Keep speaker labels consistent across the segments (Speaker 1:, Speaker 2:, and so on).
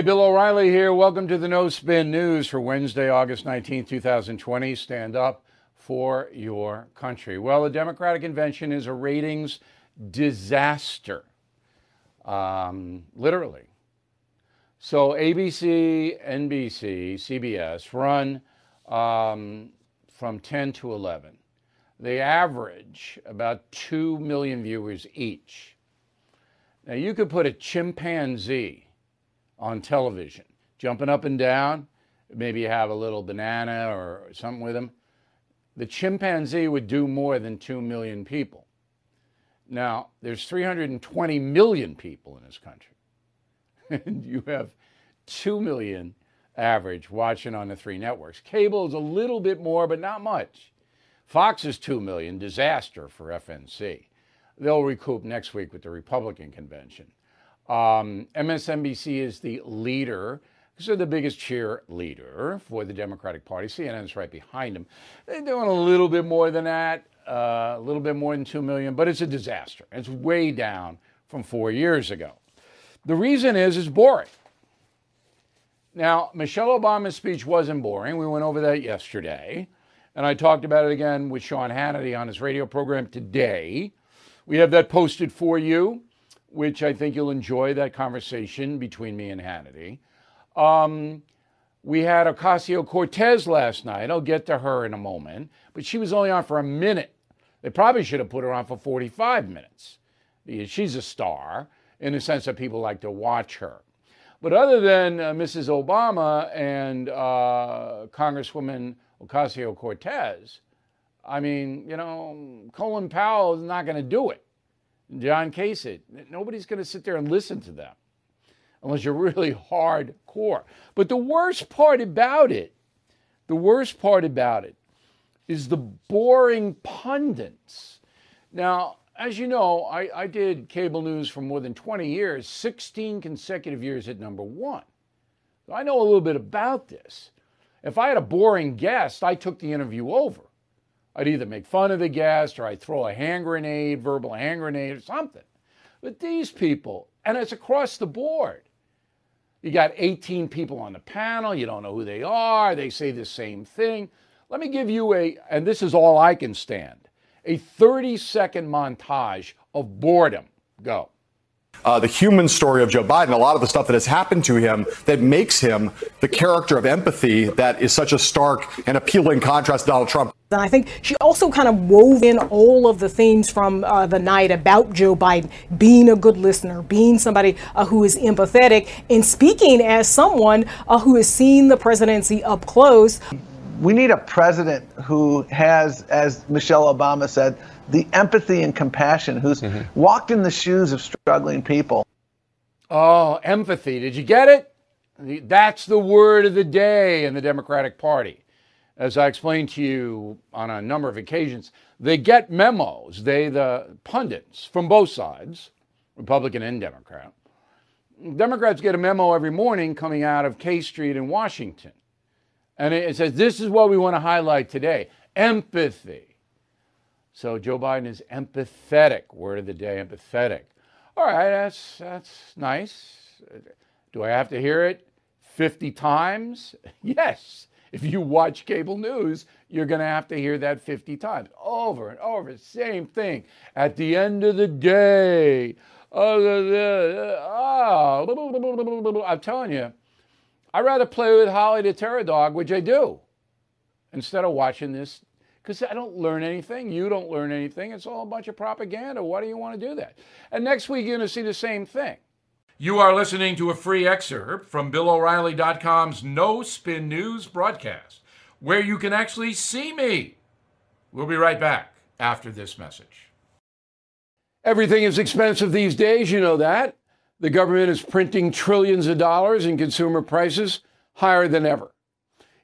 Speaker 1: Hey, Bill O'Reilly here. Welcome to the No Spin News for Wednesday, August 19, 2020. Stand up for your country. Well, the Democratic convention is a ratings disaster, um, literally. So, ABC, NBC, CBS run um, from 10 to 11. They average about 2 million viewers each. Now, you could put a chimpanzee on television, jumping up and down. Maybe have a little banana or something with him. The chimpanzee would do more than 2 million people. Now, there's 320 million people in this country. and you have 2 million average watching on the three networks. Cable is a little bit more, but not much. Fox is 2 million, disaster for FNC. They'll recoup next week with the Republican convention. Um, MSNBC is the leader. they're the biggest cheerleader for the Democratic Party. CNN's right behind them. They're doing a little bit more than that, uh, a little bit more than 2 million, but it's a disaster. It's way down from four years ago. The reason is it's boring. Now, Michelle Obama's speech wasn't boring. We went over that yesterday. And I talked about it again with Sean Hannity on his radio program today. We have that posted for you which I think you'll enjoy that conversation between me and Hannity. Um, we had Ocasio Cortez last night. I'll get to her in a moment, but she was only on for a minute. They probably should have put her on for 45 minutes. She's a star in the sense that people like to watch her. But other than uh, Mrs. Obama and uh, Congresswoman Ocasio Cortez, I mean, you know, Colin Powell is not going to do it. John Kasich. Nobody's going to sit there and listen to them unless you're really hardcore. But the worst part about it, the worst part about it is the boring pundits. Now, as you know, I, I did cable news for more than 20 years, 16 consecutive years at number one. So I know a little bit about this. If I had a boring guest, I took the interview over. I'd either make fun of the guest or I'd throw a hand grenade, verbal hand grenade, or something. But these people, and it's across the board. You got 18 people on the panel, you don't know who they are, they say the same thing. Let me give you a, and this is all I can stand, a 30 second montage of boredom. Go
Speaker 2: uh, the human story of Joe Biden, a lot of the stuff that has happened to him that makes him the character of empathy that is such a stark and appealing contrast to Donald Trump.
Speaker 3: And I think she also kind of wove in all of the themes from uh, the night about Joe Biden being a good listener, being somebody uh, who is empathetic, and speaking as someone uh, who has seen the presidency up close.
Speaker 4: We need a president who has, as Michelle Obama said, the empathy and compassion, who's mm-hmm. walked in the shoes of struggling people.
Speaker 1: Oh, empathy. Did you get it? That's the word of the day in the Democratic Party. As I explained to you on a number of occasions, they get memos, they, the pundits from both sides, Republican and Democrat. Democrats get a memo every morning coming out of K Street in Washington. And it says, This is what we want to highlight today empathy. So Joe Biden is empathetic. Word of the day, empathetic. All right, that's that's nice. Do I have to hear it 50 times? Yes. If you watch cable news, you're going to have to hear that 50 times over and over. Same thing. At the end of the day, oh, I'm telling you, I'd rather play with Holly the Terror Dog, which I do, instead of watching this because I don't learn anything. You don't learn anything. It's all a bunch of propaganda. Why do you want to do that? And next week, you're going to see the same thing. You are listening to a free excerpt from BillO'Reilly.com's No Spin News broadcast, where you can actually see me. We'll be right back after this message. Everything is expensive these days, you know that. The government is printing trillions of dollars and consumer prices higher than ever.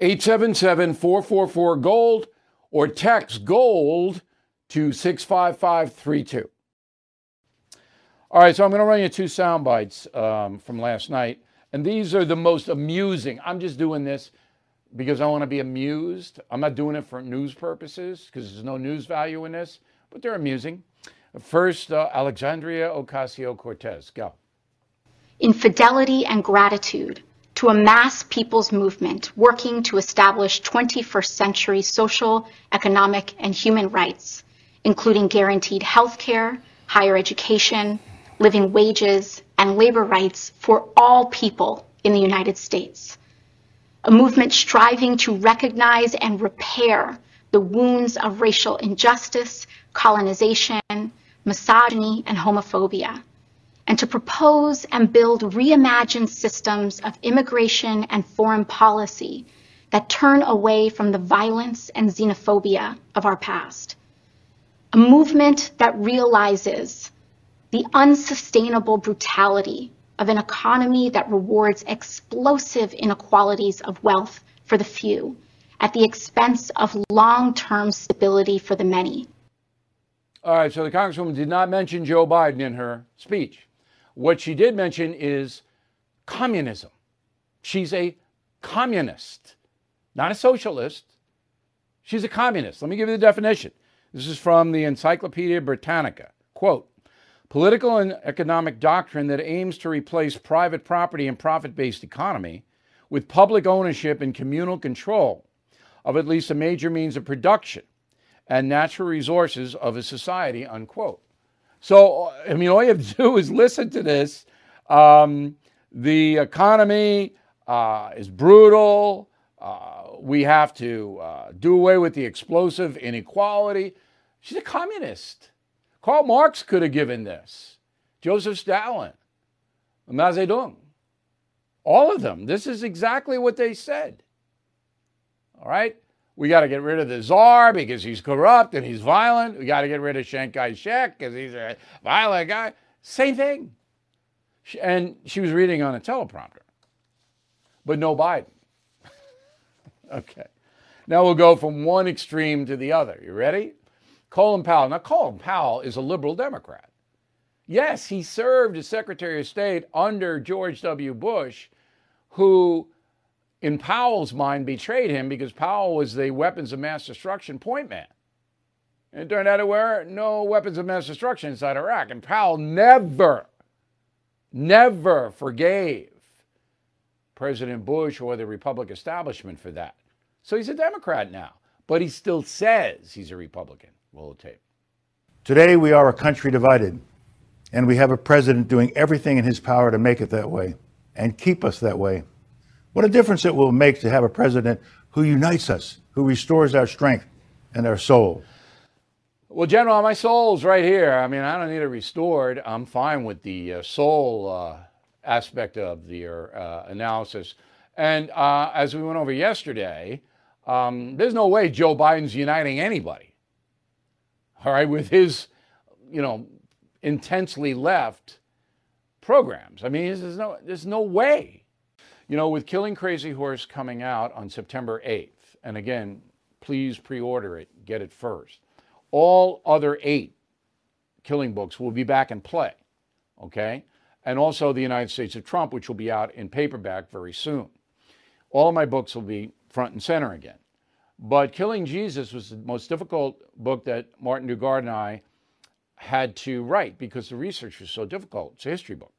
Speaker 1: 877 444 GOLD, or text GOLD to 65532. All right, so I'm going to run you two sound bites um, from last night. And these are the most amusing. I'm just doing this because I want to be amused. I'm not doing it for news purposes because there's no news value in this, but they're amusing. First, uh, Alexandria Ocasio Cortez. Go.
Speaker 5: In fidelity and gratitude to a mass people's movement working to establish 21st century social, economic, and human rights, including guaranteed health care, higher education, living wages, and labor rights for all people in the United States. A movement striving to recognize and repair the wounds of racial injustice, colonization, misogyny, and homophobia, and to propose and build reimagined systems of immigration and foreign policy that turn away from the violence and xenophobia of our past. A movement that realizes the unsustainable brutality of an economy that rewards explosive inequalities of wealth for the few at the expense of long term stability for the many.
Speaker 1: All right, so the Congresswoman did not mention Joe Biden in her speech. What she did mention is communism. She's a communist, not a socialist. She's a communist. Let me give you the definition. This is from the Encyclopedia Britannica. Quote Political and economic doctrine that aims to replace private property and profit based economy with public ownership and communal control of at least a major means of production and natural resources of a society, unquote. So, I mean, all you have to do is listen to this. Um, the economy uh, is brutal. Uh, we have to uh, do away with the explosive inequality. She's a communist. Karl Marx could have given this. Joseph Stalin, Mao Zedong, all of them. This is exactly what they said. All right? We got to get rid of the czar because he's corrupt and he's violent. We got to get rid of Chiang Kai shek because he's a violent guy. Same thing. And she was reading on a teleprompter, but no Biden. okay. Now we'll go from one extreme to the other. You ready? Colin Powell. Now, Colin Powell is a liberal Democrat. Yes, he served as Secretary of State under George W. Bush, who, in Powell's mind, betrayed him because Powell was the weapons of mass destruction point man. And it turned out there were no weapons of mass destruction inside Iraq. And Powell never, never forgave President Bush or the Republican establishment for that. So he's a Democrat now, but he still says he's a Republican. Roll the tape.
Speaker 6: Today, we are a country divided, and we have a president doing everything in his power to make it that way and keep us that way. What a difference it will make to have a president who unites us, who restores our strength and our soul.
Speaker 1: Well, General, my soul's right here. I mean, I don't need it restored. I'm fine with the uh, soul uh, aspect of the uh, analysis. And uh, as we went over yesterday, um, there's no way Joe Biden's uniting anybody all right, with his, you know, intensely left programs. I mean, there's no, there's no way. You know, with Killing Crazy Horse coming out on September 8th, and again, please pre order it, get it first. All other eight killing books will be back in play, okay? And also The United States of Trump, which will be out in paperback very soon. All of my books will be front and center again. But Killing Jesus was the most difficult book that Martin Dugard and I had to write because the research was so difficult. It's a history book.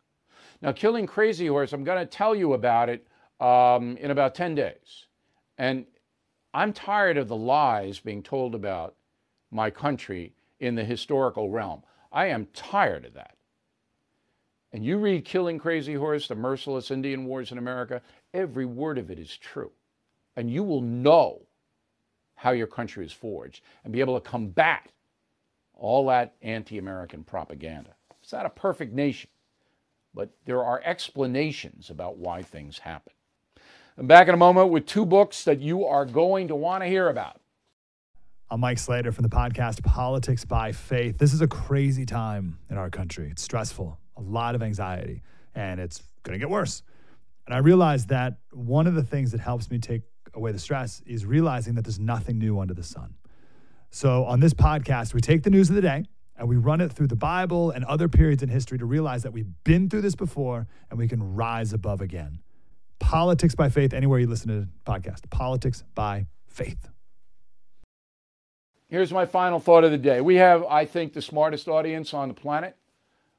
Speaker 1: Now, Killing Crazy Horse, I'm going to tell you about it um, in about 10 days. And I'm tired of the lies being told about my country in the historical realm. I am tired of that. and you read Killing Crazy Horse, The Merciless Indian Wars in America, every word of it is true. And you will know how your country is forged and be able to combat all that anti American propaganda. It's not a perfect nation, but there are explanations about why things happen. I'm back in a moment with two books that you are going to want to hear about.
Speaker 7: I'm Mike Slater from the podcast Politics by Faith. This is a crazy time in our country. It's stressful, a lot of anxiety, and it's going to get worse. And I realized that one of the things that helps me take away the stress is realizing that there's nothing new under the sun. So on this podcast, we take the news of the day and we run it through the Bible and other periods in history to realize that we've been through this before and we can rise above again. Politics by Faith, anywhere you listen to the podcast. Politics by Faith.
Speaker 1: Here's my final thought of the day. We have, I think, the smartest audience on the planet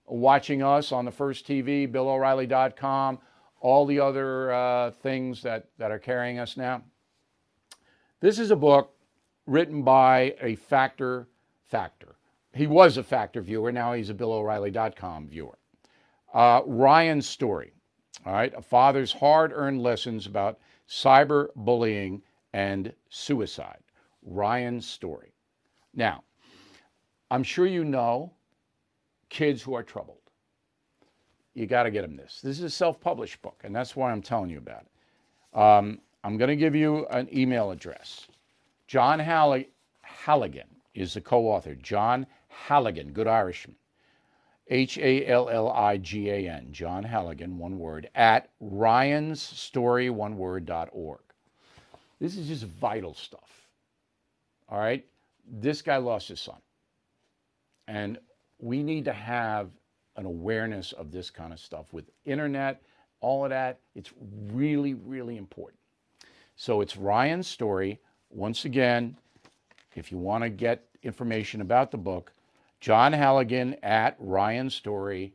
Speaker 1: watching us on the First TV, BillO'Reilly.com, all the other uh, things that, that are carrying us now. This is a book written by a factor factor. He was a factor viewer, now he's a BillO'Reilly.com viewer. Uh, Ryan Story, all right, a father's hard earned lessons about cyberbullying and suicide. Ryan's Story. Now, I'm sure you know kids who are troubled. You got to get them this. This is a self published book, and that's why I'm telling you about it. Um, I'm going to give you an email address. John Halligan is the co author. John Halligan, good Irishman. H A L L I G A N, John Halligan, one word, at ryansstory, one word, dot org. This is just vital stuff. All right? This guy lost his son. And we need to have an awareness of this kind of stuff with internet, all of that. It's really, really important. So it's Ryan's story. Once again, if you want to get information about the book, John Halligan at ryanstory.org.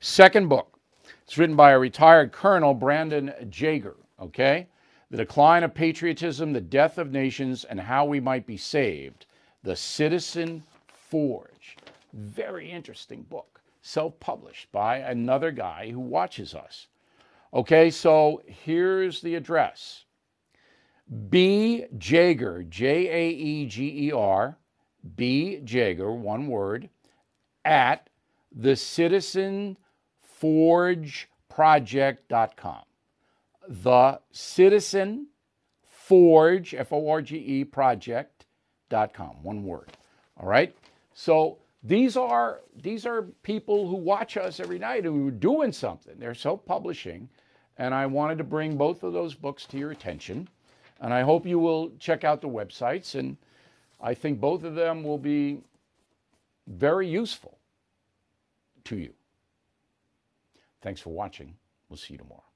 Speaker 1: Second book. It's written by a retired colonel, Brandon Jaeger, okay? The Decline of Patriotism, the Death of Nations, and How We Might Be Saved. The Citizen Forge. Very interesting book, self published by another guy who watches us. Okay, so here's the address B. Jaeger, J A E G E R, B. Jaeger, one word, at the Citizen Forge Project.com. The Citizen Forge, F O R G E Project.com, one word. All right? So these are these are people who watch us every night and who are doing something. They're self-publishing, and I wanted to bring both of those books to your attention. And I hope you will check out the websites, and I think both of them will be very useful to you. Thanks for watching. We'll see you tomorrow.